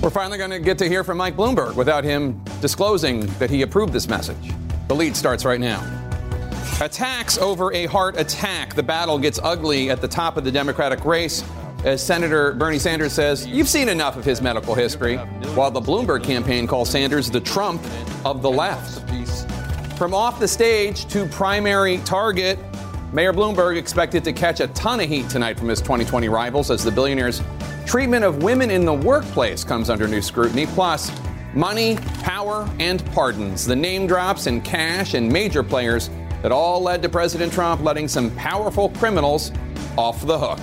We're finally going to get to hear from Mike Bloomberg without him disclosing that he approved this message. The lead starts right now. Attacks over a heart attack. The battle gets ugly at the top of the Democratic race as Senator Bernie Sanders says, You've seen enough of his medical history, while the Bloomberg campaign calls Sanders the Trump of the left. From off the stage to primary target, Mayor Bloomberg expected to catch a ton of heat tonight from his 2020 rivals as the billionaire's treatment of women in the workplace comes under new scrutiny. Plus, money, power, and pardons. The name drops and cash and major players that all led to President Trump letting some powerful criminals off the hook.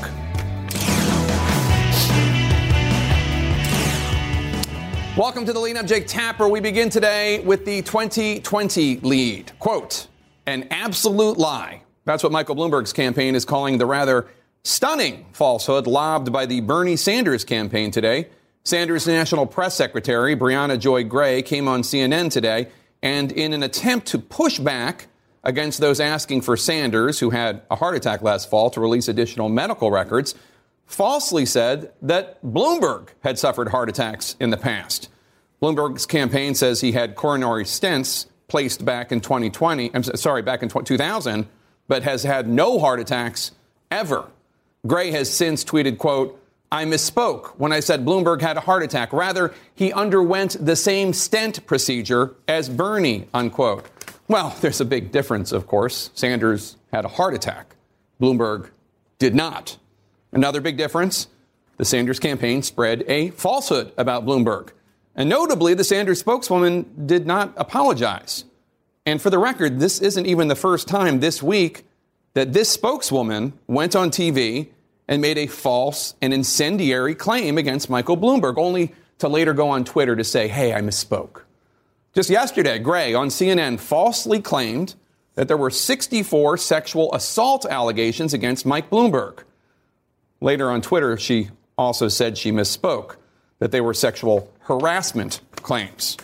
Welcome to the lead. I'm Jake Tapper. We begin today with the 2020 lead. Quote, an absolute lie. That's what Michael Bloomberg's campaign is calling the rather stunning falsehood lobbed by the Bernie Sanders campaign today. Sanders' national press secretary, Briahna Joy Gray, came on CNN today and, in an attempt to push back against those asking for Sanders, who had a heart attack last fall, to release additional medical records, falsely said that Bloomberg had suffered heart attacks in the past. Bloomberg's campaign says he had coronary stents placed back in 2020, I'm sorry, back in 2000, but has had no heart attacks ever. Gray has since tweeted, quote, I misspoke when I said Bloomberg had a heart attack. Rather, he underwent the same stent procedure as Bernie, unquote. Well, there's a big difference, of course. Sanders had a heart attack. Bloomberg did not. Another big difference the Sanders campaign spread a falsehood about Bloomberg. And notably, the Sanders spokeswoman did not apologize. And for the record, this isn't even the first time this week that this spokeswoman went on TV and made a false and incendiary claim against Michael Bloomberg, only to later go on Twitter to say, hey, I misspoke. Just yesterday, Gray on CNN falsely claimed that there were 64 sexual assault allegations against Mike Bloomberg. Later on Twitter, she also said she misspoke, that they were sexual harassment claims.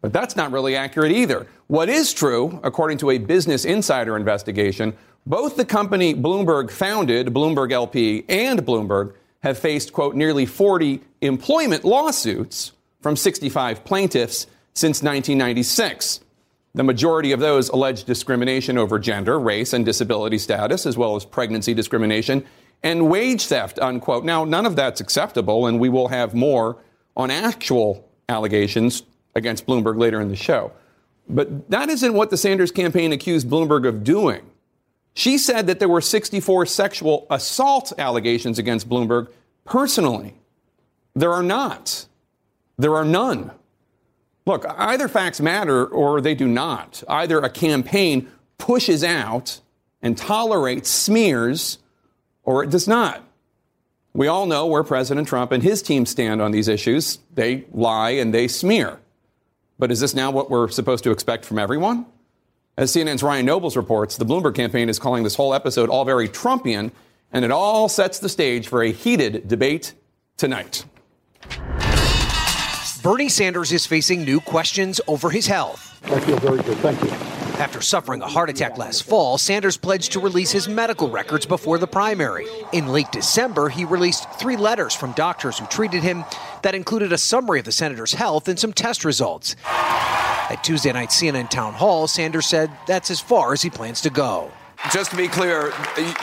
But that's not really accurate either. What is true, according to a Business Insider investigation, both the company Bloomberg founded, Bloomberg LP, and Bloomberg have faced, quote, nearly 40 employment lawsuits from 65 plaintiffs since 1996. The majority of those allege discrimination over gender, race, and disability status, as well as pregnancy discrimination and wage theft, unquote. Now, none of that's acceptable, and we will have more on actual allegations against Bloomberg later in the show. But that isn't what the Sanders campaign accused Bloomberg of doing. She said that there were 64 sexual assault allegations against Bloomberg personally. There are not. There are none. Look, either facts matter or they do not. Either a campaign pushes out and tolerates smears or it does not. We all know where President Trump and his team stand on these issues. They lie and they smear. But is this now what we're supposed to expect from everyone? As CNN's Ryan Nobles reports, the Bloomberg campaign is calling this whole episode all very Trumpian, and it all sets the stage for a heated debate tonight. Bernie Sanders is facing new questions over his health. I feel very good. Thank you. After suffering a heart attack last fall, Sanders pledged to release his medical records before the primary. In late December, he released three letters from doctors who treated him that included a summary of the senator's health and some test results. At Tuesday night CNN town hall, Sanders said that's as far as he plans to go. Just to be clear,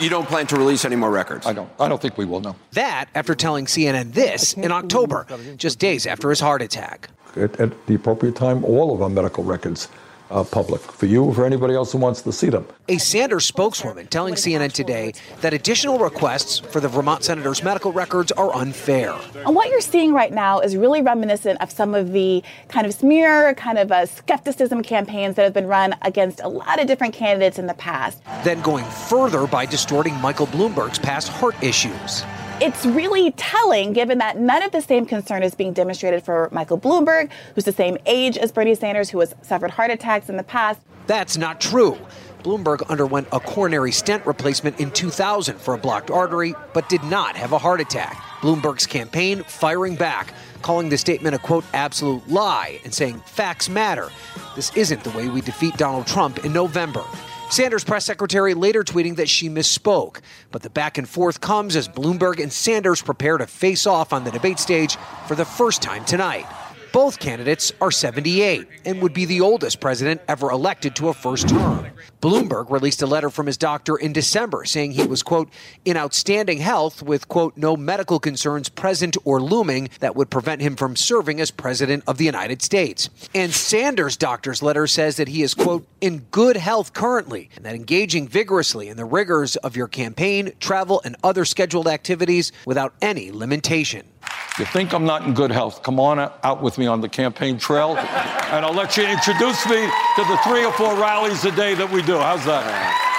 you don't plan to release any more records. I don't. I don't think we will. No. That after telling CNN this in October, just days after his heart attack. At, at the appropriate time, all of our medical records uh, public for you or for anybody else who wants to see them. A Sanders spokeswoman telling CNN today that additional requests for the Vermont senator's medical records are unfair. And what you're seeing right now is really reminiscent of some of the kind of smear, kind of a skepticism campaigns that have been run against a lot of different candidates in the past. Then going further by distorting Michael Bloomberg's past heart issues. It's really telling given that none of the same concern is being demonstrated for Michael Bloomberg, who's the same age as Bernie Sanders, who has suffered heart attacks in the past. That's not true. Bloomberg underwent a coronary stent replacement in 2000 for a blocked artery, but did not have a heart attack. Bloomberg's campaign firing back, calling the statement a quote, absolute lie, and saying facts matter. This isn't the way we defeat Donald Trump in November. Sanders' press secretary later tweeting that she misspoke. But the back and forth comes as Bloomberg and Sanders prepare to face off on the debate stage for the first time tonight. Both candidates are 78 and would be the oldest president ever elected to a first term. Bloomberg released a letter from his doctor in December saying he was, quote, in outstanding health with, quote, no medical concerns present or looming that would prevent him from serving as president of the United States. And Sanders' doctor's letter says that he is, quote, in good health currently and that engaging vigorously in the rigors of your campaign, travel, and other scheduled activities without any limitation. You think I'm not in good health? Come on out with me on the campaign trail, and I'll let you introduce me to the three or four rallies a day that we do. How's that?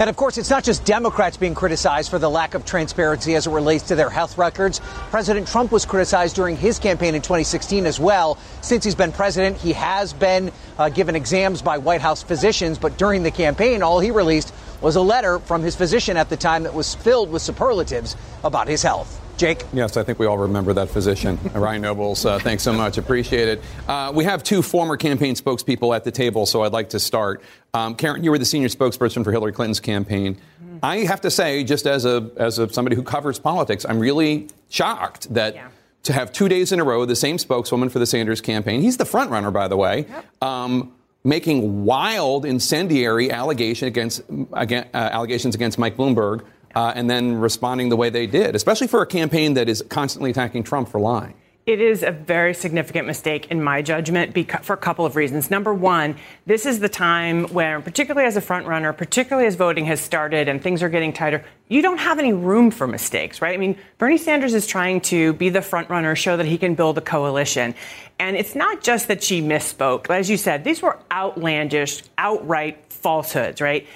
And of course, it's not just Democrats being criticized for the lack of transparency as it relates to their health records. President Trump was criticized during his campaign in 2016 as well. Since he's been president, he has been uh, given exams by White House physicians, but during the campaign, all he released was a letter from his physician at the time that was filled with superlatives about his health. Jake? Yes, I think we all remember that physician, Ryan Nobles. Uh, thanks so much. Appreciate it. Uh, we have two former campaign spokespeople at the table, so I'd like to start. Um, Karen, you were the senior spokesperson for Hillary Clinton's campaign. Mm-hmm. I have to say, just as a as a, somebody who covers politics, I'm really shocked that. Yeah. To have two days in a row the same spokeswoman for the Sanders campaign, he's the front runner, by the way, yep. um, making wild, incendiary allegation against, against uh, allegations against Mike Bloomberg uh, and then responding the way they did, especially for a campaign that is constantly attacking Trump for lying. It is a very significant mistake, in my judgment, for a couple of reasons. Number one, this is the time where, particularly as a frontrunner, particularly as voting has started and things are getting tighter, you don't have any room for mistakes, right? I mean, Bernie Sanders is trying to be the frontrunner, show that he can build a coalition. And it's not just that she misspoke. As you said, these were outlandish, outright falsehoods, right?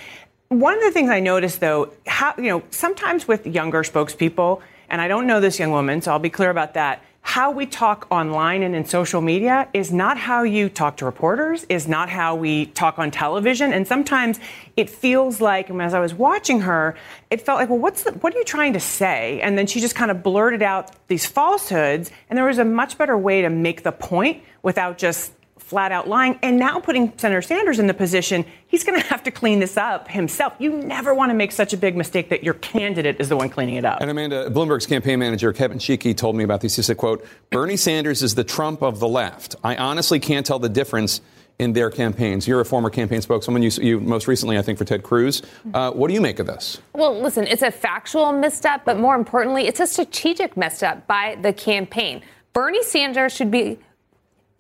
One of the things I noticed, though, how, you know, sometimes with younger spokespeople, and I don't know this young woman, so I'll be clear about that. How we talk online and in social media is not how you talk to reporters, is not how we talk on television. And sometimes it feels like, and as I was watching her, it felt like, well, what's the, what are you trying to say? And then she just kind of blurted out these falsehoods. And there was a much better way to make the point without just flat out lying, and now putting Senator Sanders in the position, he's going to have to clean this up himself. You never want to make such a big mistake that your candidate is the one cleaning it up. And Amanda, Bloomberg's campaign manager, Kevin Sheekey, told me about this. He said, quote, Bernie Sanders is the Trump of the left. I honestly can't tell the difference in their campaigns. You're a former campaign spokeswoman. You, you most recently, I think, for Ted Cruz. Uh, what do you make of this? Well, listen, it's a factual misstep, but more importantly, it's a strategic misstep by the campaign. Bernie Sanders should be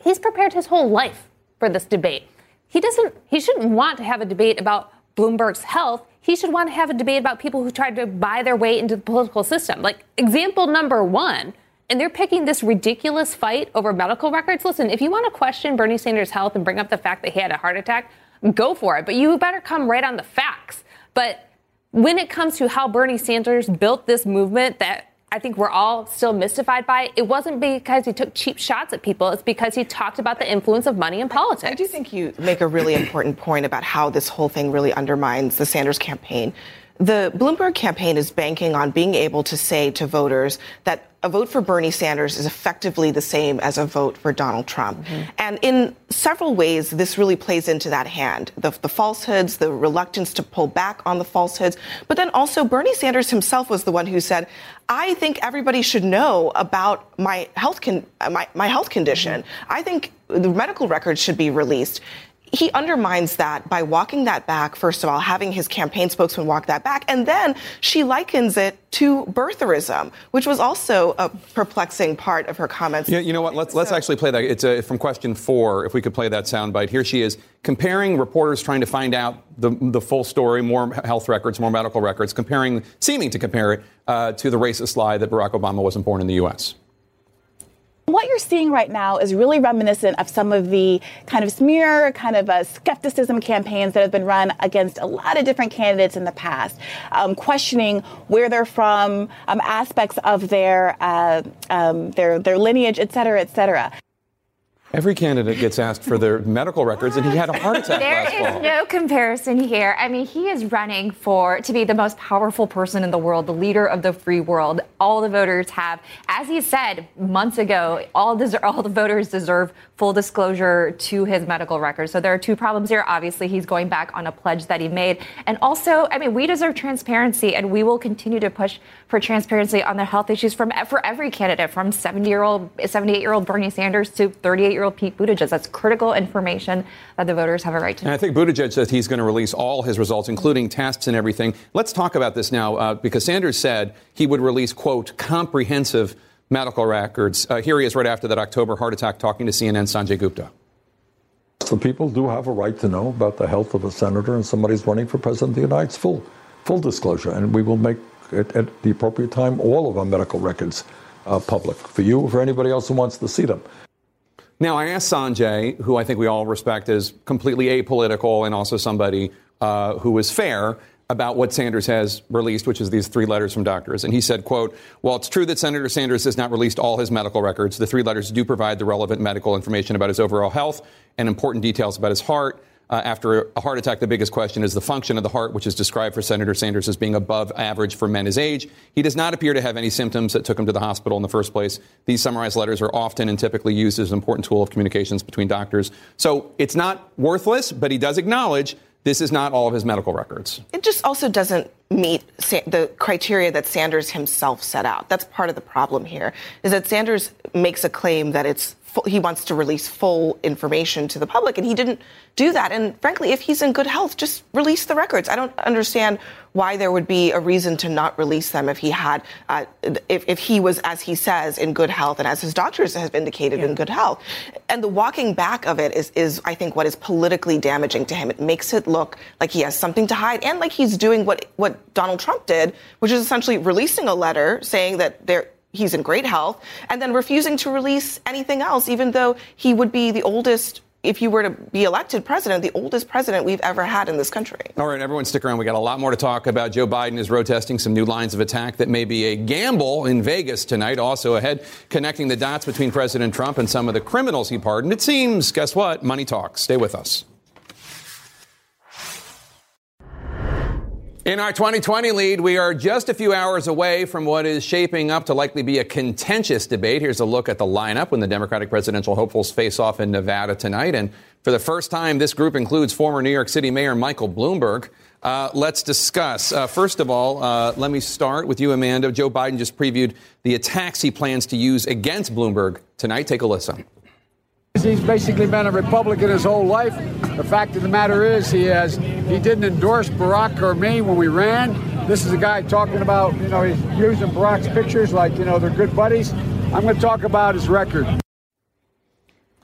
he's prepared his whole life for this debate. He doesn't he shouldn't want to have a debate about Bloomberg's health. He should want to have a debate about people who tried to buy their way into the political system. Like example number 1, and they're picking this ridiculous fight over medical records. Listen, if you want to question Bernie Sanders' health and bring up the fact that he had a heart attack, go for it, but you better come right on the facts. But when it comes to how Bernie Sanders built this movement that I think we're all still mystified by. It It wasn't because he took cheap shots at people. It's because he talked about the influence of money in politics. I do think you make a really important point about how this whole thing really undermines the Sanders campaign. The Bloomberg campaign is banking on being able to say to voters that a vote for Bernie Sanders is effectively the same as a vote for Donald Trump. Mm-hmm. And in several ways, this really plays into that hand the, the, falsehoods, the reluctance to pull back on the falsehoods. But then also, Bernie Sanders himself was the one who said, I think everybody should know about my health, con- my, my health condition. Mm-hmm. I think the medical records should be released he undermines that by walking that back, first of all, having his campaign spokesman walk that back. And then she likens it to birtherism, which was also a perplexing part of her comments. Yeah, you know what? Let's, so, let's actually play that. It's uh, from question four, if we could play that soundbite. Here she is comparing reporters trying to find out the, the full story, more health records, more medical records, comparing, seeming to compare it uh, to the racist lie that Barack Obama wasn't born in the U.S. what you're seeing right now is really reminiscent of some of the kind of smear, kind of a skepticism campaigns that have been run against a lot of different candidates in the past, um, questioning where they're from, um, aspects of their uh, um, their their lineage, et cetera, et cetera. Every candidate gets asked for their medical records, and he had a heart attack there last is fall. no comparison here. I mean, he is running for to be the most powerful person in the world, the leader of the free world. All the voters have, as he said months ago, all des- all the voters deserve full disclosure to his medical records. So there are two problems here. Obviously, he's going back on a pledge that he made, and also, I mean, we deserve transparency, and we will continue to push for transparency on the health issues from for every candidate, from 70 year old, 78 year old Bernie Sanders to 38 year old Pete Buttigieg. That's critical information that the voters have a right to. And I think Buttigieg says he's going to release all his results, including tests and everything. Let's talk about this now, uh, because Sanders said he would release, quote, comprehensive medical records. Uh, here he is right after that October heart attack talking to CNN Sanjay Gupta. So people do have a right to know about the health of a senator and somebody's running for president of the United States. Full, full disclosure, and we will make it at the appropriate time all of our medical records uh, public for you or for anybody else who wants to see them. Now, I asked Sanjay, who I think we all respect as completely apolitical and also somebody uh, who is fair, about what Sanders has released, which is these three letters from doctors. And he said, quote, while it's true that Senator Sanders has not released all his medical records, the three letters do provide the relevant medical information about his overall health and important details about his heart. Uh, after a heart attack, the biggest question is the function of the heart, which is described for Senator Sanders as being above average for men his age. He does not appear to have any symptoms that took him to the hospital in the first place. These summarized letters are often and typically used as an important tool of communications between doctors. So it's not worthless, but he does acknowledge this is not all of his medical records. It just also doesn't meet the criteria that Sanders himself set out. That's part of the problem here, is that Sanders makes a claim that it's full, he wants to release full information to the public, and he didn't do that. And frankly, if he's in good health, just release the records. I don't understand why there would be a reason to not release them if he had, uh, if, if he was, as he says, in good health, and as his doctors have indicated, yeah. in good health. And the walking back of it is, is, I think, what is politically damaging to him. It makes it look like he has something to hide, and like he's doing what what Donald Trump did, which is essentially releasing a letter saying that there he's in great health, and then refusing to release anything else, even though he would be the oldest. If you were to be elected president, the oldest president we've ever had in this country. All right, everyone, stick around. We got a lot more to talk about. Joe Biden is road testing some new lines of attack that may be a gamble in Vegas tonight. Also ahead, connecting the dots between President Trump and some of the criminals he pardoned. It seems, guess what? Money talks. Stay with us. In our 2020 lead, we are just a few hours away from what is shaping up to likely be a contentious debate. Here's a look at the lineup when the Democratic presidential hopefuls face off in Nevada tonight. And for the first time, this group includes former New York City Mayor Michael Bloomberg. Uh, let's discuss. Uh, first of all, uh, let me start with you, Amanda. Joe Biden just previewed the attacks he plans to use against Bloomberg tonight. Take a listen. He's basically been a Republican his whole life. The fact of the matter is, he has he didn't endorse Barack or me when we ran. This is a guy talking about, you know, he's using Barack's pictures like, you know, they're good buddies. I'm going to talk about his record.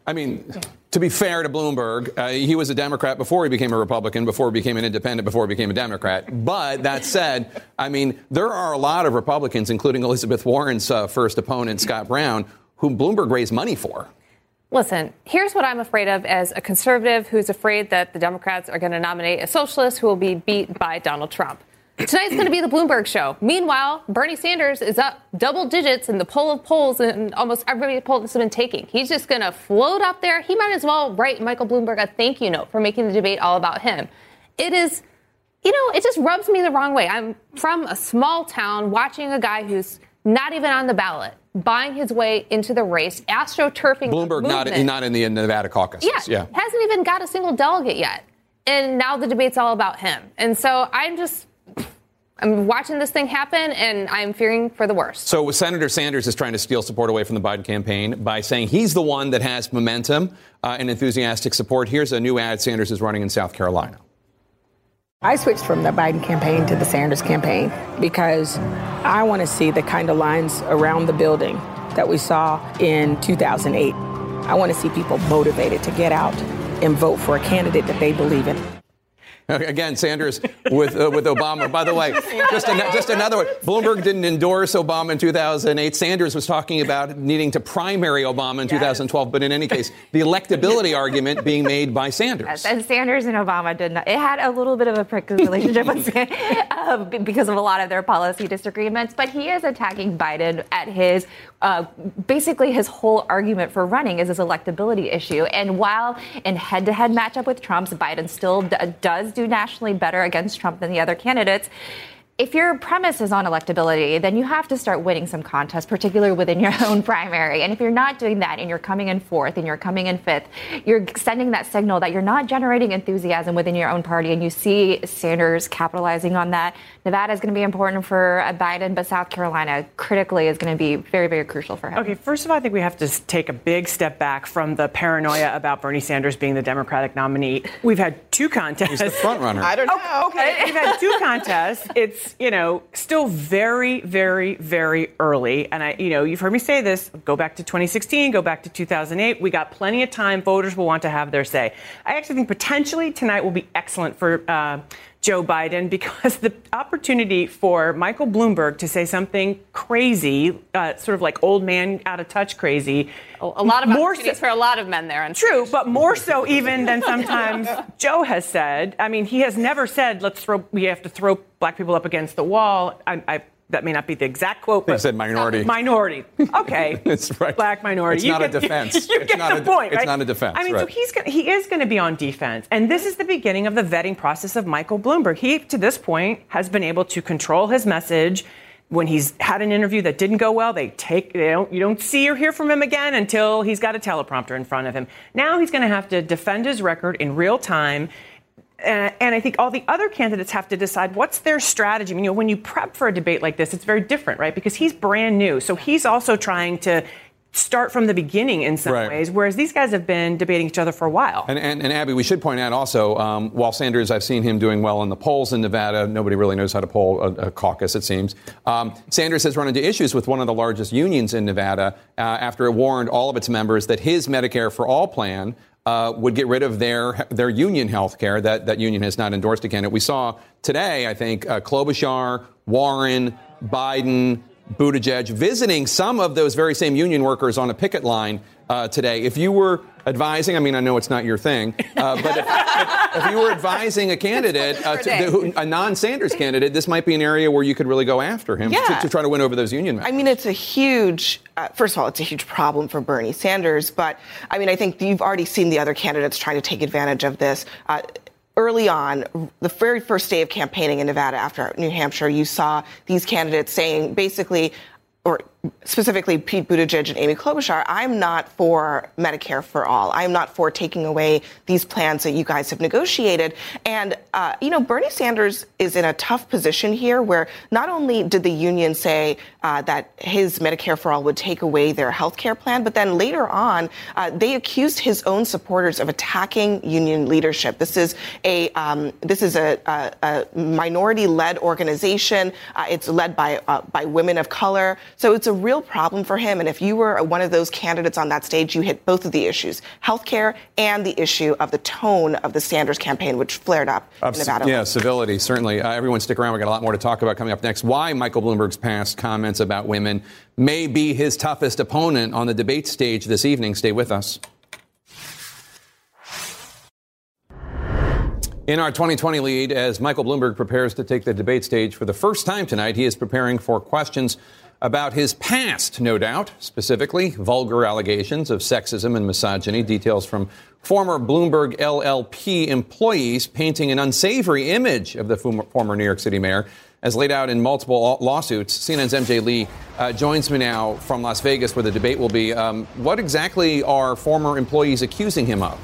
I mean, to be fair to Bloomberg, uh, he was a Democrat before he became a Republican, before he became an independent, before he became a Democrat. But that said, I mean, there are a lot of Republicans, including Elizabeth Warren's uh, first opponent, Scott Brown, whom Bloomberg raised money for. Listen, here's what I'm afraid of as a conservative who's afraid that the Democrats are going to nominate a socialist who will be beat by Donald Trump. Tonight's going to be the Bloomberg show. Meanwhile, Bernie Sanders is up double digits in the poll of polls, and almost every poll that's been taking. He's just going to float up there. He might as well write Michael Bloomberg a thank you note for making the debate all about him. It is, you know, it just rubs me the wrong way. I'm from a small town watching a guy who's not even on the ballot buying his way into the race, astroturfing. Bloomberg not not in the Nevada caucus. Yeah, yeah, hasn't even got a single delegate yet, and now the debate's all about him. And so I'm just. I'm watching this thing happen, and I'm fearing for the worst. So Senator Sanders is trying to steal support away from the Biden campaign by saying he's the one that has momentum uh, and enthusiastic support. Here's a new ad Sanders is running in South Carolina. I switched from the Biden campaign to the Sanders campaign because I want to see the kind of lines around the building that we saw in 2008. I want to see people motivated to get out and vote for a candidate that they believe in. Again, Sanders with uh, with Obama. By the way, just an, just another one. Bloomberg didn't endorse Obama in 2008. Sanders was talking about needing to primary Obama in 2012. But in any case, the electability argument being made by Sanders. Yes, and Sanders and Obama did not. It had a little bit of a prickly relationship uh, because of a lot of their policy disagreements. But he is attacking Biden at his uh, basically his whole argument for running is his electability issue. And while in head-to-head matchup with Trump's, Biden still d- does do nationally better against Trump than the other candidates if your premise is on electability, then you have to start winning some contests, particularly within your own primary. And if you're not doing that and you're coming in fourth and you're coming in fifth, you're sending that signal that you're not generating enthusiasm within your own party. And you see Sanders capitalizing on that. Nevada is going to be important for Biden, but South Carolina critically is going to be very, very crucial for him. Okay, first of all, I think we have to take a big step back from the paranoia about Bernie Sanders being the Democratic nominee. We've had two contests. He's the front runner. I don't know. Oh, okay, we've had two contests. It's you know, still very, very, very early. And I, you know, you've heard me say this. Go back to 2016, go back to 2008. We got plenty of time. Voters will want to have their say. I actually think potentially tonight will be excellent for uh, Joe Biden because the opportunity for Michael Bloomberg to say something crazy, uh, sort of like old man out of touch crazy. A lot of more opportunities so, for a lot of men there. True, but more so even than sometimes Joe has said. I mean, he has never said, "Let's throw. We have to throw black people up against the wall." I, I that may not be the exact quote, but he said minority. Minority. Okay. It's right. Black minority. It's you not get, a defense. You, you it's get not the a, point, It's not a defense. I mean, right. so he's gonna, he is going to be on defense, and this is the beginning of the vetting process of Michael Bloomberg. He, to this point, has been able to control his message. When he's had an interview that didn't go well, they take they don't you don't see or hear from him again until he's got a teleprompter in front of him. Now he's going to have to defend his record in real time uh, and I think all the other candidates have to decide what's their strategy. You know, when you prep for a debate like this, it's very different, right? Because he's brand new. So he's also trying to start from the beginning in some right. ways, whereas these guys have been debating each other for a while. And, and, and Abby, we should point out also, um, while Sanders, I've seen him doing well in the polls in Nevada, nobody really knows how to poll a, a caucus, it seems. Um, Sanders has run into issues with one of the largest unions in Nevada uh, after it warned all of its members that his Medicare for All plan uh, would get rid of their their union health care. That, that union has not endorsed a candidate. We saw today, I think, uh, Klobuchar, Warren, Biden, Buttigieg visiting some of those very same union workers on a picket line uh, today. If you were advising, I mean, I know it's not your thing, uh, but if, if, if, you were advising a candidate, uh, to, a non-Sanders candidate, this might be an area where you could really go after him yeah. to, to, try to win over those union members. I mean, it's a huge. Uh, first of all, it's a huge problem for Bernie Sanders, but I mean, I think you've already seen the other candidates trying to take advantage of this uh, early on, the very first day of campaigning in Nevada after New Hampshire, you saw these candidates saying basically, or specifically Pete Buttigieg and Amy Klobuchar, I'm not for Medicare for all. I'm not for taking away these plans that you guys have negotiated. And, uh, you know, Bernie Sanders is in a tough position here where not only did the union say uh, that his Medicare for all would take away their health care plan, but then later on, uh, they accused his own supporters of attacking union leadership. This is a, um, this is a, a, a minority-led organization. Uh, it's led by, uh, by women of color. So it's a real problem for him. And if you were one of those candidates on that stage, you hit both of the issues healthcare and the issue of the tone of the Sanders campaign, which flared up in Nevada. Yeah, civility, certainly. Uh, everyone stick around. We've got a lot more to talk about coming up next. Why Michael Bloomberg's past comments about women may be his toughest opponent on the debate stage this evening. Stay with us. In our 2020 lead, as Michael Bloomberg prepares to take the debate stage for the first time tonight, he is preparing for questions about his past, no doubt, specifically vulgar allegations of sexism and misogyny, details from former Bloomberg LLP employees painting an unsavory image of the former New York City mayor. As laid out in multiple lawsuits, CNN's MJ Lee uh, joins me now from Las Vegas, where the debate will be. Um, what exactly are former employees accusing him of?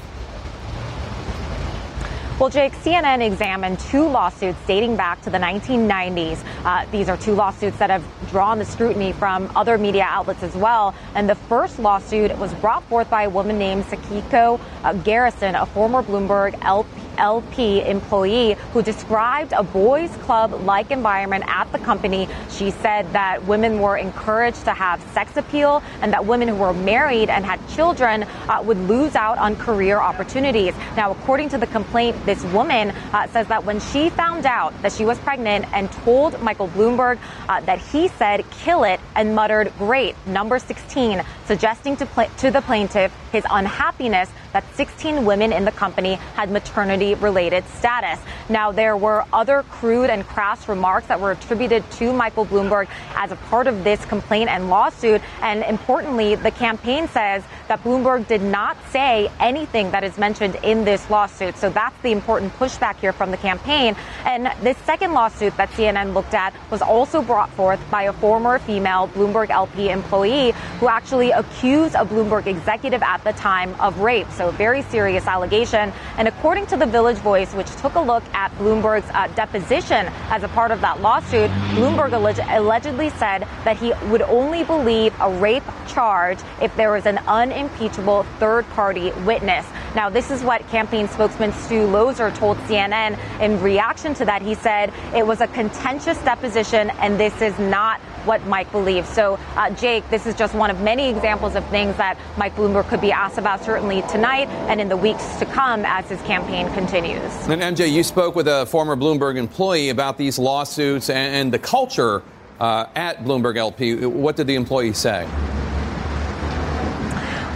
Well, Jake, CNN examined two lawsuits dating back to the 1990s. Uh, these are two lawsuits that have drawn the scrutiny from other media outlets as well. And the first lawsuit was brought forth by a woman named Sekiko uh, Garrison, a former Bloomberg LP LP employee who described a boys' club like environment at the company. She said that women were encouraged to have sex appeal and that women who were married and had children uh, would lose out on career opportunities. Now, according to the complaint, this woman uh, says that when she found out that she was pregnant and told Michael Bloomberg uh, that he said, kill it, and muttered, great, number 16, suggesting to, pl- to the plaintiff his unhappiness that 16 women in the company had maternity related status. Now, there were other crude and crass remarks that were attributed to Michael Bloomberg as a part of this complaint and lawsuit. And importantly, the campaign says that Bloomberg did not say anything that is mentioned in this lawsuit. So that's the important pushback here from the campaign. And this second lawsuit that CNN looked at was also brought forth by a former female Bloomberg LP employee who actually accused a Bloomberg executive at the time of rape. So a very serious allegation. And according to the Village Voice, which took a look at Bloomberg's uh, deposition as a part of that lawsuit, Bloomberg alleg- allegedly said that he would only believe a rape charge if there was an unimpeachable third party witness. Now, this is what campaign spokesman Stu Loeser told CNN. In reaction to that, he said it was a contentious deposition and this is not what Mike believes. So, uh, Jake, this is just one of many examples of things that Mike Bloomberg could be asked about certainly tonight and in the weeks to come as his campaign continues. And MJ, you spoke with a former Bloomberg employee about these lawsuits and, and the culture uh, at Bloomberg LP. What did the employee say?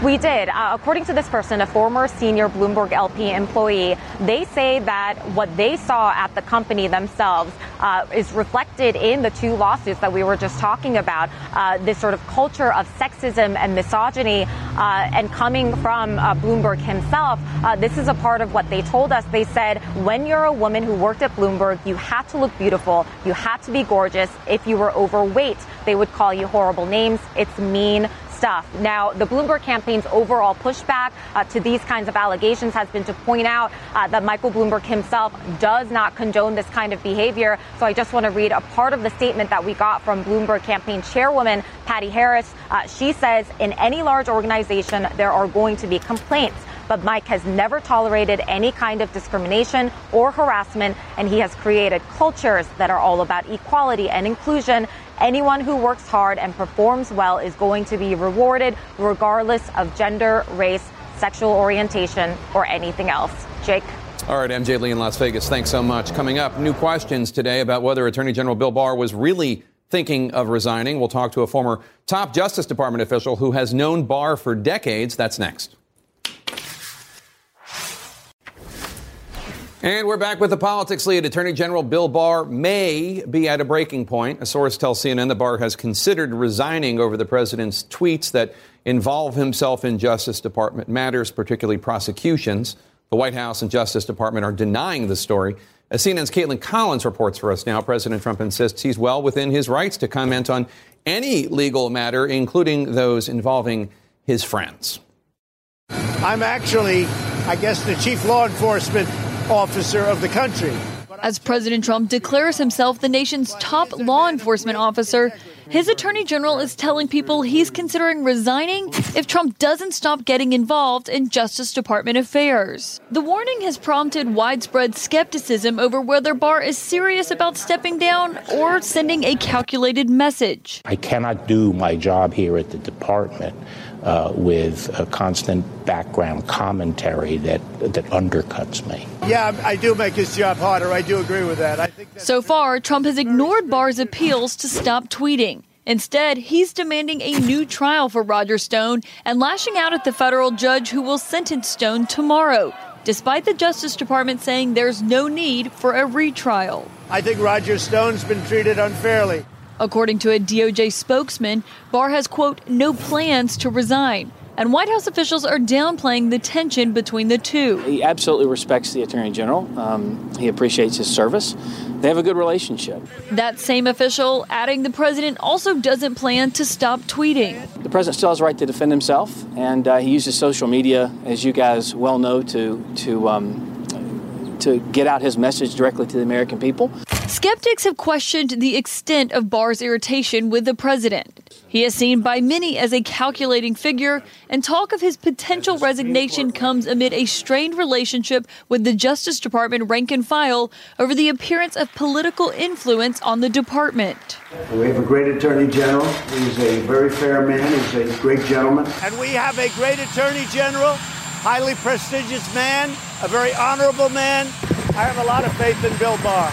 We did. Uh, according to this person, a former senior Bloomberg LP employee, they say that what they saw at the company themselves uh, is reflected in the two lawsuits that we were just talking about. Uh, this sort of culture of sexism and misogyny, uh, and coming from uh, Bloomberg himself, uh, this is a part of what they told us. They said when you're a woman who worked at Bloomberg, you had to look beautiful, you had to be gorgeous. If you were overweight, they would call you horrible names. It's mean stuff. Now, the Bloomberg campaign's overall pushback uh, to these kinds of allegations has been to point out uh, that Michael Bloomberg himself does not condone this kind of behavior. So I just want to read a part of the statement that we got from Bloomberg campaign chairwoman Patty Harris. Uh, she says, in any large organization, there are going to be complaints but Mike has never tolerated any kind of discrimination or harassment, and he has created cultures that are all about equality and inclusion. Anyone who works hard and performs well is going to be rewarded regardless of gender, race, sexual orientation, or anything else. Jake? All right, MJ Lee in Las Vegas, thanks so much. Coming up, new questions today about whether Attorney General Bill Barr was really thinking of resigning. We'll talk to a former top Justice Department official who has known Barr for decades. That's next. And we're back with the politics lead. Attorney General Bill Barr may be at a breaking point. A source tells CNN that Barr has considered resigning over the president's tweets that involve himself in Justice Department matters, particularly prosecutions. The White House and Justice Department are denying the story. As CNN's Kaitlan Collins reports for us now, President Trump insists he's well within his rights to comment on any legal matter, including those involving his friends. I'm actually, I guess, the chief law enforcement officer of the country. As President Trump declares himself the nation's top law enforcement officer, his attorney general is telling people he's considering resigning if Trump doesn't stop getting involved in Justice Department affairs. The warning has prompted widespread skepticism over whether Barr is serious about stepping down or sending a calculated message. I cannot do my job here at the department uh, with a constant background commentary that that undercuts me. Yeah, I do make his job harder. I do agree with that. I think so far, Trump has ignored Barr's appeals to stop tweeting. Instead, he's demanding a new trial for Roger Stone and lashing out at the federal judge who will sentence Stone tomorrow, despite the Justice Department saying there's no need for a retrial. I think Roger Stone's been treated unfairly. According to a DOJ spokesman, Barr has, quote, no plans to resign. And White House officials are downplaying the tension between the two. He absolutely respects the Attorney General. Um, he appreciates his service. They have a good relationship. That same official adding the president also doesn't plan to stop tweeting. The president still has a right to defend himself, and uh, he uses social media, as you guys well know, to to um, to get out his message directly to the American people. Skeptics have questioned the extent of Barr's irritation with the president. He is seen by many as a calculating figure, and talk of his potential resignation comes amid a strained relationship with the Justice Department rank and file over the appearance of political influence on the department. We have a great Attorney General. He's a very fair man, he's a great gentleman. And we have a great Attorney General, highly prestigious man, a very honorable man. I have a lot of faith in Bill Barr.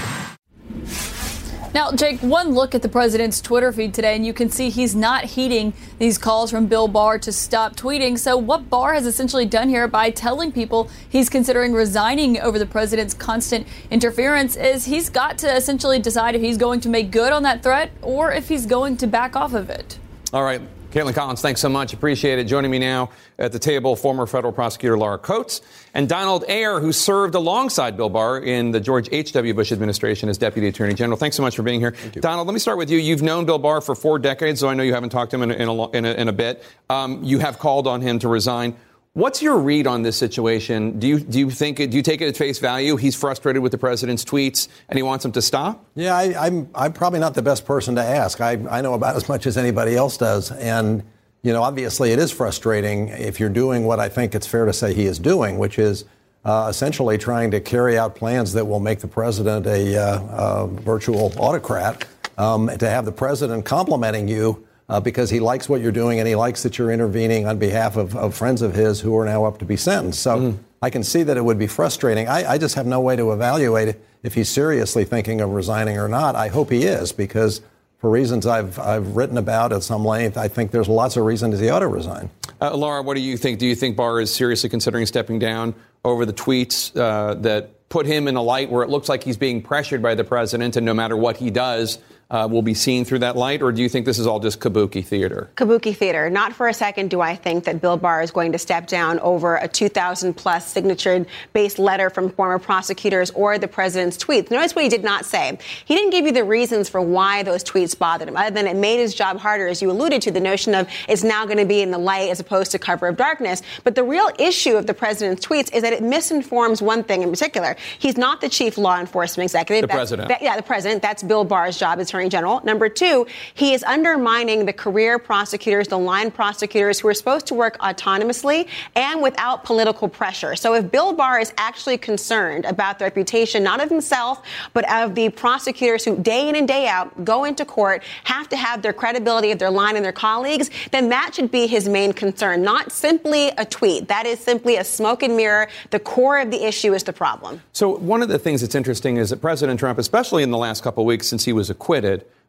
Now, Jake, one look at the president's Twitter feed today, and you can see he's not heeding these calls from Bill Barr to stop tweeting. So, what Barr has essentially done here by telling people he's considering resigning over the president's constant interference is he's got to essentially decide if he's going to make good on that threat or if he's going to back off of it. All right. Kaitlan Collins, thanks so much. Appreciate it. Joining me now at the table, former federal prosecutor Laura Coates and Donald Ayer, who served alongside Bill Barr in the George H.W. Bush administration as Deputy Attorney General. Thanks so much for being here. Donald, let me start with you. You've known Bill Barr for four decades, so I know you haven't talked to him in a, in a, in a, in a bit. Um, you have called on him to resign. What's your read on this situation? Do you do you think do you take it at face value? He's frustrated with the president's tweets and he wants him to stop. Yeah, I, am I'm, I'm probably not the best person to ask. I I know about as much as anybody else does, and you know obviously it is frustrating if you're doing what I think it's fair to say he is doing, which is. Uh, essentially, trying to carry out plans that will make the president a uh, uh, virtual autocrat. Um, to have the president complimenting you uh, because he likes what you're doing and he likes that you're intervening on behalf of, of friends of his who are now up to be sentenced. So mm. I can see that it would be frustrating. I, I, just have no way to evaluate if he's seriously thinking of resigning or not. I hope he is because for reasons I've, I've written about at some length, I think there's lots of reasons he ought to resign. Uh, Laura, what do you think? Do you think Barr is seriously considering stepping down over the tweets uh, that put him in a light where it looks like he's being pressured by the president, and no matter what he does, uh, will be seen through that light, or do you think this is all just kabuki theater? Kabuki theater. Not for a second do I think that Bill Barr is going to step down over a 2,000 plus signature based letter from former prosecutors or the president's tweets. Notice what he did not say. He didn't give you the reasons for why those tweets bothered him, other than it made his job harder, as you alluded to, the notion of it's now going to be in the light as opposed to cover of darkness. But the real issue of the president's tweets is that it misinforms one thing in particular. He's not the chief law enforcement executive. The president. That, yeah, the president. That's Bill Barr's job. It's Attorney General. Number two, he is undermining the career prosecutors, the line prosecutors who are supposed to work autonomously and without political pressure. So if Bill Barr is actually concerned about the reputation, not of himself, but of the prosecutors who day in and day out go into court, have to have their credibility of their line and their colleagues, then that should be his main concern, not simply a tweet. That is simply a smoke and mirror. The core of the issue is the problem. So one of the things that's interesting is that President Trump, especially in the last couple of weeks since he was acquitted,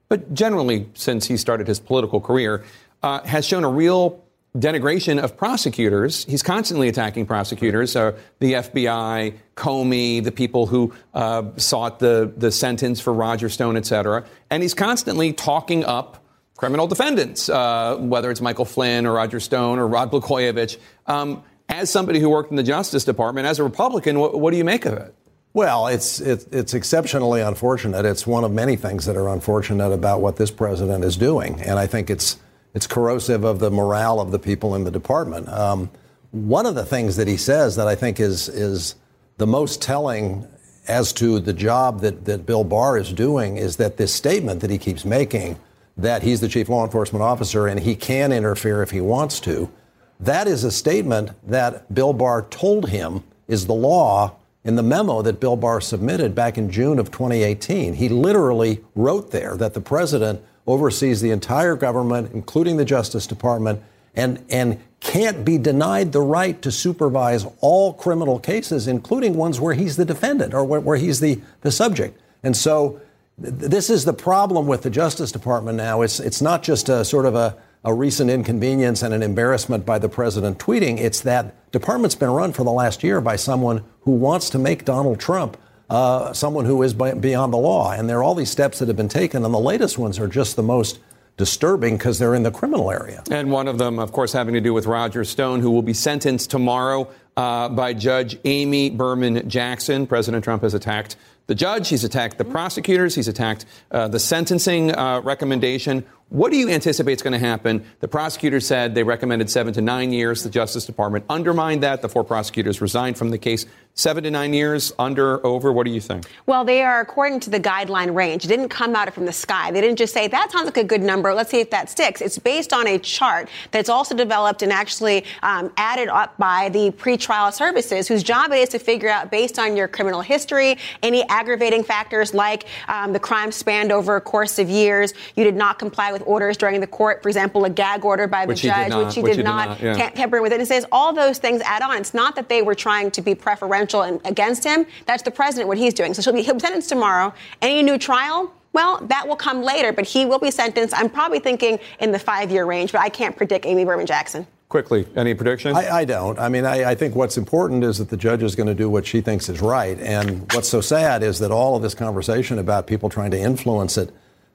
but generally since he started his political career, uh, has shown a real denigration of prosecutors. He's constantly attacking prosecutors, uh, the FBI, Comey, the people who uh, sought the, the sentence for Roger Stone, et cetera. And he's constantly talking up criminal defendants, uh, whether it's Michael Flynn or Roger Stone or Rod Blagojevich. Um, as somebody who worked in the Justice Department, as a Republican, what, what do you make of it? Well, it's, it's, exceptionally unfortunate. It's one of many things that are unfortunate about what this president is doing, and I think it's it's corrosive of the morale of the people in the department. Um, one of the things that he says that I think is is the most telling as to the job that, that Bill Barr is doing is that this statement that he keeps making that he's the chief law enforcement officer and he can interfere if he wants to. That is a statement that Bill Barr told him is the law in the memo that Bill Barr submitted back in June of 2018, he literally wrote there that the president oversees the entire government, including the Justice Department, and, and can't be denied the right to supervise all criminal cases, including ones where he's the defendant or where, where he's the, the subject. And so th- this is the problem with the Justice Department now. It's, it's not just a sort of a, a recent inconvenience and an embarrassment by the president tweeting. It's that department's been run for the last year by someone who wants to make Donald Trump uh, someone who is beyond the law. And there are all these steps that have been taken, and the latest ones are just the most disturbing because they're in the criminal area. And one of them, of course, having to do with Roger Stone, who will be sentenced tomorrow uh, by Judge Amy Berman Jackson. President Trump has attacked the judge, he's attacked the prosecutors, he's attacked uh, the sentencing uh, recommendation. What do you anticipate is going to happen? The prosecutors said they recommended seven to nine years. The Justice Department undermined that. The four prosecutors resigned from the case. Seven to nine years, under, over. What do you think? Well, they are according to the guideline range. It didn't come out of from the sky. They didn't just say, that sounds like a good number. Let's see if that sticks. It's based on a chart that's also developed and actually um, added up by the pretrial services, whose job it is to figure out, based on your criminal history, any aggravating factors like um, the crime spanned over a course of years, you did not comply with orders during the court, for example, a gag order by the Which judge, not- which you which did he did not, not, yeah. tampering with it. It says all those things add on. It's not that they were trying to be preferential and against him. That's the president, what he's doing. So she'll be, he'll be sentenced tomorrow. Any new trial? Well, that will come later, but he will be sentenced. I'm probably thinking in the five year range, but I can't predict Amy Berman Jackson. Quickly, any predictions? I, I don't. I mean, I, I think what's important is that the judge is going to do what she thinks is right. And what's so sad is that all of this conversation about people trying to influence it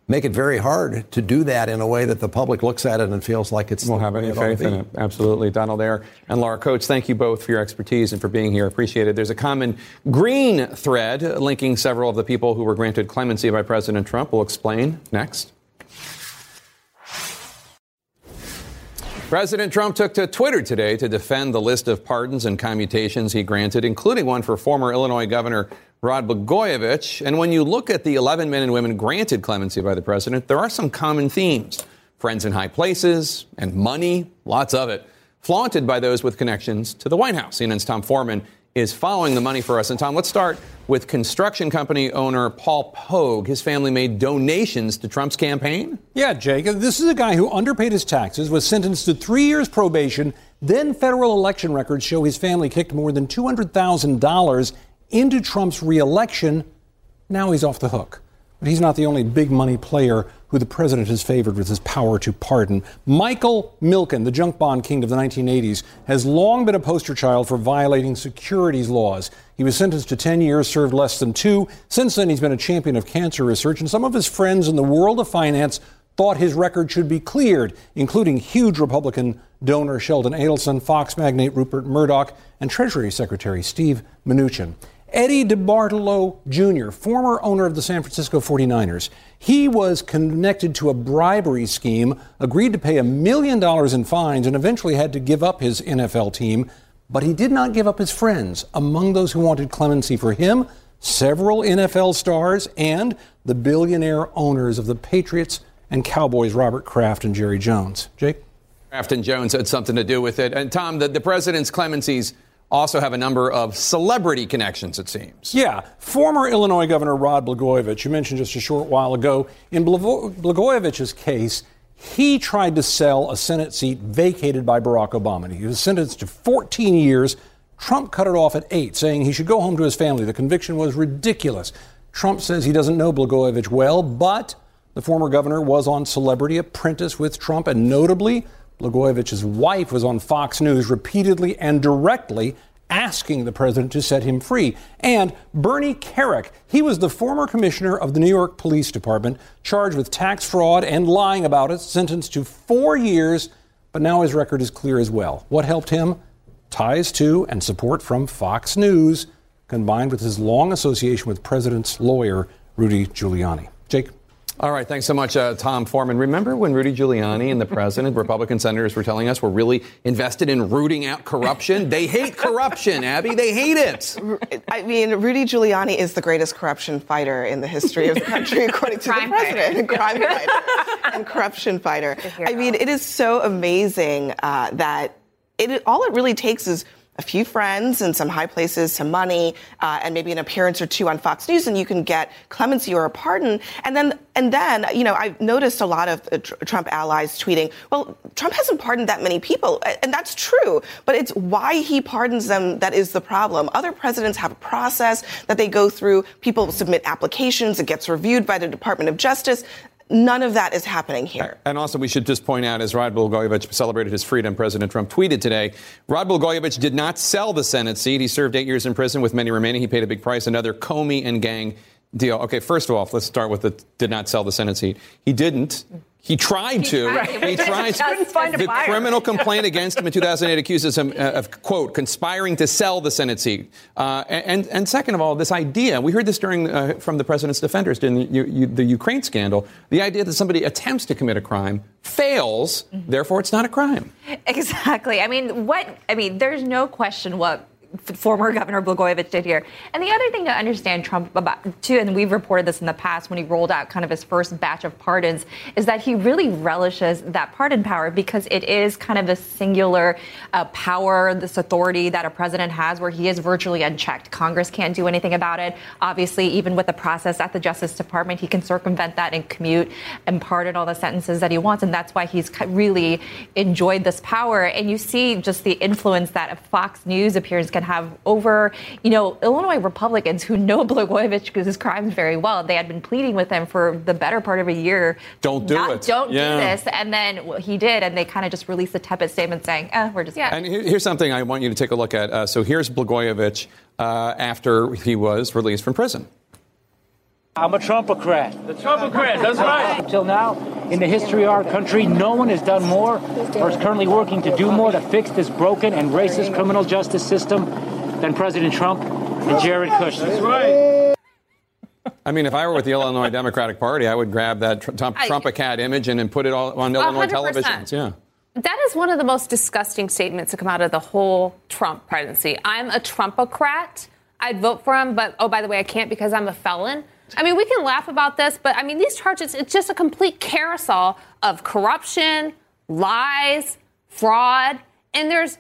make it very hard to do that in a way that the public looks at it and feels like it's. We'll have any faith in it. Absolutely. Donald Ayer and Laura Coates, thank you both for your expertise and for being here. Appreciate it. There's a common green thread linking several of the people who were granted clemency by President Trump. We'll explain next. President Trump took to Twitter today to defend the list of pardons and commutations he granted, including one for former Illinois Governor Rod Blagojevich. And when you look at the 11 men and women granted clemency by the president, there are some common themes friends in high places and money, lots of it, flaunted by those with connections to the White House. CNN's Tom Foreman is following the money for us. And Tom, let's start with construction company owner Paul Pogue. His family made donations to Trump's campaign. Yeah, Jake. This is a guy who underpaid his taxes, was sentenced to three years probation. Then federal election records show his family kicked more than $200,000 into Trump's reelection. Now he's off the hook. But he's not the only big money player who the president has favored with his power to pardon. Michael Milken, the junk bond king of the 1980s, has long been a poster child for violating securities laws. He was sentenced to 10 years, served less than two. Since then, he's been a champion of cancer research, and some of his friends in the world of finance thought his record should be cleared, including huge Republican donor Sheldon Adelson, Fox magnate Rupert Murdoch, and Treasury Secretary Steve Mnuchin. Eddie DeBartolo Jr., former owner of the San Francisco 49ers, he was connected to a bribery scheme, agreed to pay a million dollars in fines, and eventually had to give up his NFL team. But he did not give up his friends. Among those who wanted clemency for him, several NFL stars and the billionaire owners of the Patriots and Cowboys, Robert Kraft and Jerry Jones. Jake? Kraft and Jones had something to do with it. And Tom, the, the president's clemencies also have a number of celebrity connections, it seems. Yeah. Former Illinois Governor Rod Blagojevich, you mentioned just a short while ago, in Blagojevich's case, he tried to sell a Senate seat vacated by Barack Obama. He was sentenced to 14 years. Trump cut it off at eight, saying he should go home to his family. The conviction was ridiculous. Trump says he doesn't know Blagojevich well, but the former governor was on Celebrity Apprentice with Trump, and notably, Blagojevich's wife was on Fox News repeatedly and directly asking the president to set him free. And Bernie Kerik, he was the former commissioner of the New York Police Department, charged with tax fraud and lying about it, sentenced to four years, but now his record is clear as well. What helped him? Ties to and support from Fox News, combined with his long association with president's lawyer, Rudy Giuliani. Jake? All right, thanks so much, uh, Tom Foreman. Remember when Rudy Giuliani and the president, Republican senators, were telling us we're really invested in rooting out corruption? They hate corruption, Abby. They hate it. I mean, Rudy Giuliani is the greatest corruption fighter in the history of the country, according to the president. fighter. Crime fighter and corruption fighter. I mean, it is so amazing uh, that it all it really takes is a few friends and some high places, some money, uh, and maybe an appearance or two on Fox News, and you can get clemency or a pardon. And then, and then, you know, I've noticed a lot of uh, Tr- Trump allies tweeting, "Well, Trump hasn't pardoned that many people," and that's true. But it's why he pardons them that is the problem. Other presidents have a process that they go through. People submit applications; it gets reviewed by the Department of Justice. None of that is happening here. And also, we should just point out, as Rod Blagojevich celebrated his freedom, President Trump tweeted today, Rod Blagojevich did not sell the Senate seat. He served eight years in prison with many remaining. He paid a big price, another Comey and gang deal. Okay, first of all, let's start with the did not sell the Senate seat. He didn't. He tried to. tried. He tried to. Couldn't find a the buyer. criminal complaint against him in 2008 accuses him uh, of quote conspiring to sell the Senate seat. Uh, and and second of all, this idea we heard this during uh, from the president's defenders during the, you, you, the Ukraine scandal. The idea that somebody attempts to commit a crime fails, therefore it's not a crime. Exactly. I mean, what? I mean, there's no question what f- former Governor Blagojevich did here. And the other thing to understand Trump about too, and we've reported this in the past when he rolled out kind of his first batch of pardons, is that he really relishes that pardon power because it is kind of a singular uh, power, this authority that a president has, where he is virtually unchecked. Congress can't do anything about it. Obviously, even with the process at the Justice Department, he can circumvent that and commute and pardon all the sentences that he wants, and that's why he's really enjoyed this power. And you see just the influence that Fox News appearance can have over, you know, Illinois Republicans who know Blagojevich's crimes very well. They had been pleading with him for the better part of a year. Don't do not- it. Don't Yeah. do this. And then well, he did, and they kind of just released a tepid statement saying, eh, we're just. Yeah. And here's something I want you to take a look at. Uh, so here's Blagojevich uh, after he was released from prison. I'm a Trumpocrat. The Trumpocrat, that's right. Until now, in the history of our country, no one has done more or is currently working to do more to fix this broken and racist criminal justice system than President Trump and Jared Kushner. That's right. I mean, if I were with the Illinois Democratic Party, I would grab that tr- Trump, I- Trump-a-cat image and, and put it all on Illinois 100%. televisions. Yeah. That is one of the most disgusting statements to come out of the whole Trump presidency. I'm a Trumpocrat. I'd vote for him, but oh, by the way, I can't because I'm a felon. I mean, we can laugh about this, but I mean, these charges, it's just a complete carousel of corruption, lies, fraud, and there's,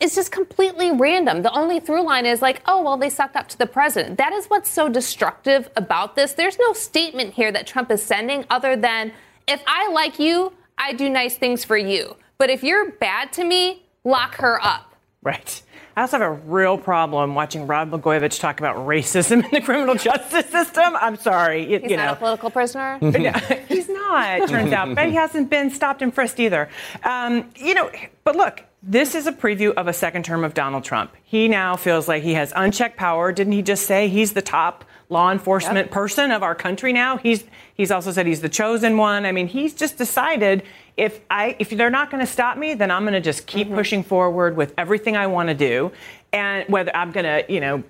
it's just completely random. The only through line is like, oh, well, they sucked up to the president. That is what's so destructive about this. There's no statement here that Trump is sending other than, if I like you, I do nice things for you. But if you're bad to me, lock her up. Right. I also have a real problem watching Rod Blagojevich talk about racism in the criminal justice system. I'm sorry. It- He's you not know. a political prisoner. No, he's not, it turns out. But he hasn't been stopped and frisked either. Um, you know, but look, this is a preview of a second term of Donald Trump. He now feels like he has unchecked power. Didn't he just say he's the top law enforcement person of our country now? He's he's also said he's the chosen one. I mean, he's just decided if I if they're not going to stop me, then I'm going to just keep mm-hmm. pushing forward with everything I want to do, and whether I'm going to, you know,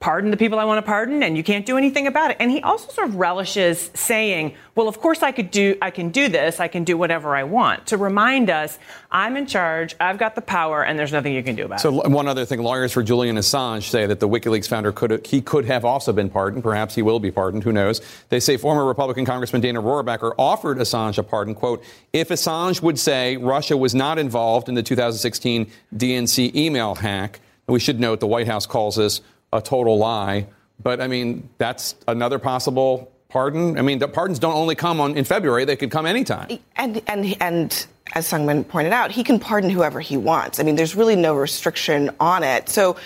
pardon the people I want to pardon, and you can't do anything about it. And he also sort of relishes saying, "Well, of course I could do, I can do this, I can do whatever I want." To remind us, I'm in charge, I've got the power, and there's nothing you can do about So it. So one other thing, lawyers for Julian Assange say that the WikiLeaks founder could he could have also been pardoned. Perhaps he will be pardoned. Who knows? They say former Republican Congressman Dana Rohrabacher offered Assange a pardon. "Quote: If Assange would say Russia was not involved in the 2016 DNC email hack, we should note the White House calls this a total lie. But I mean, that's another possible pardon. I mean, the pardons don't only come on in February; they could come anytime. And and and as Seung Min pointed out, he can pardon whoever he wants. I mean, there's really no restriction on it. So,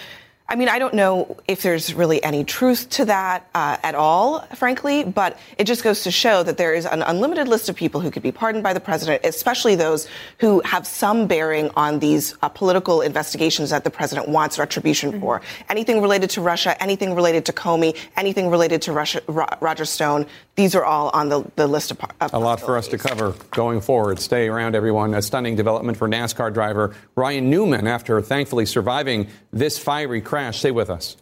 I mean, I don't know if there's really any truth to that uh, at all, frankly. But it just goes to show that there is an unlimited list of people who could be pardoned by the president, especially those who have some bearing on these uh, political investigations that the president wants retribution for. Anything related to Russia, anything related to Comey, anything related to Russia, Ro- Roger Stone. These are all on the, the list of, of A lot for us to cover going forward. Stay around, everyone. A stunning development for NASCAR driver Ryan Newman after thankfully surviving this fiery crash. Stay with us.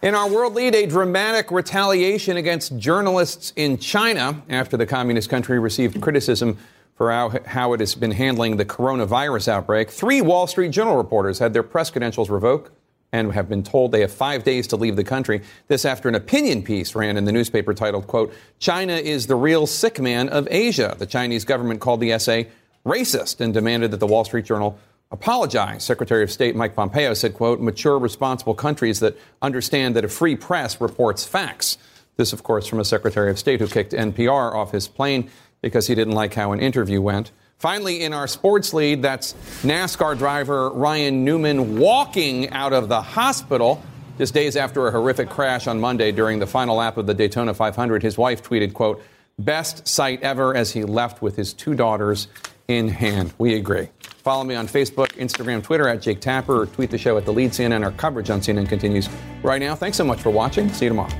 In our world lead, a dramatic retaliation against journalists in China after the communist country received criticism for how, how it has been handling the coronavirus outbreak. Three Wall Street Journal reporters had their press credentials revoked and have been told they have five days to leave the country. This after an opinion piece ran in the newspaper titled, quote, China is the real sick man of Asia. The Chinese government called the essay racist and demanded that the Wall Street Journal apologize. Secretary of State Mike Pompeo said, quote, mature, responsible countries that understand that a free press reports facts. This, of course, from a Secretary of State who kicked NPR off his plane because he didn't like how an interview went. Finally, in our sports lead, that's NASCAR driver Ryan Newman walking out of the hospital just days after a horrific crash on Monday during the final lap of the Daytona 500. His wife tweeted, quote, best sight ever as he left with his two daughters in hand. We agree. Follow me on Facebook, Instagram, Twitter at Jake Tapper, or tweet the show at the lead CNN. Our coverage on CNN continues right now. Thanks so much for watching. See you tomorrow.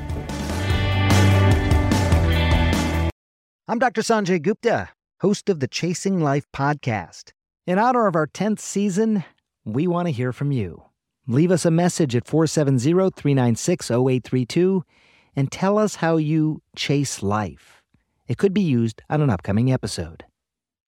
I'm Dr. Sanjay Gupta, host of the Chasing Life podcast. In honor of our 10th season, we want to hear from you. Leave us a message at 470 396 0832 and tell us how you chase life. It could be used on an upcoming episode.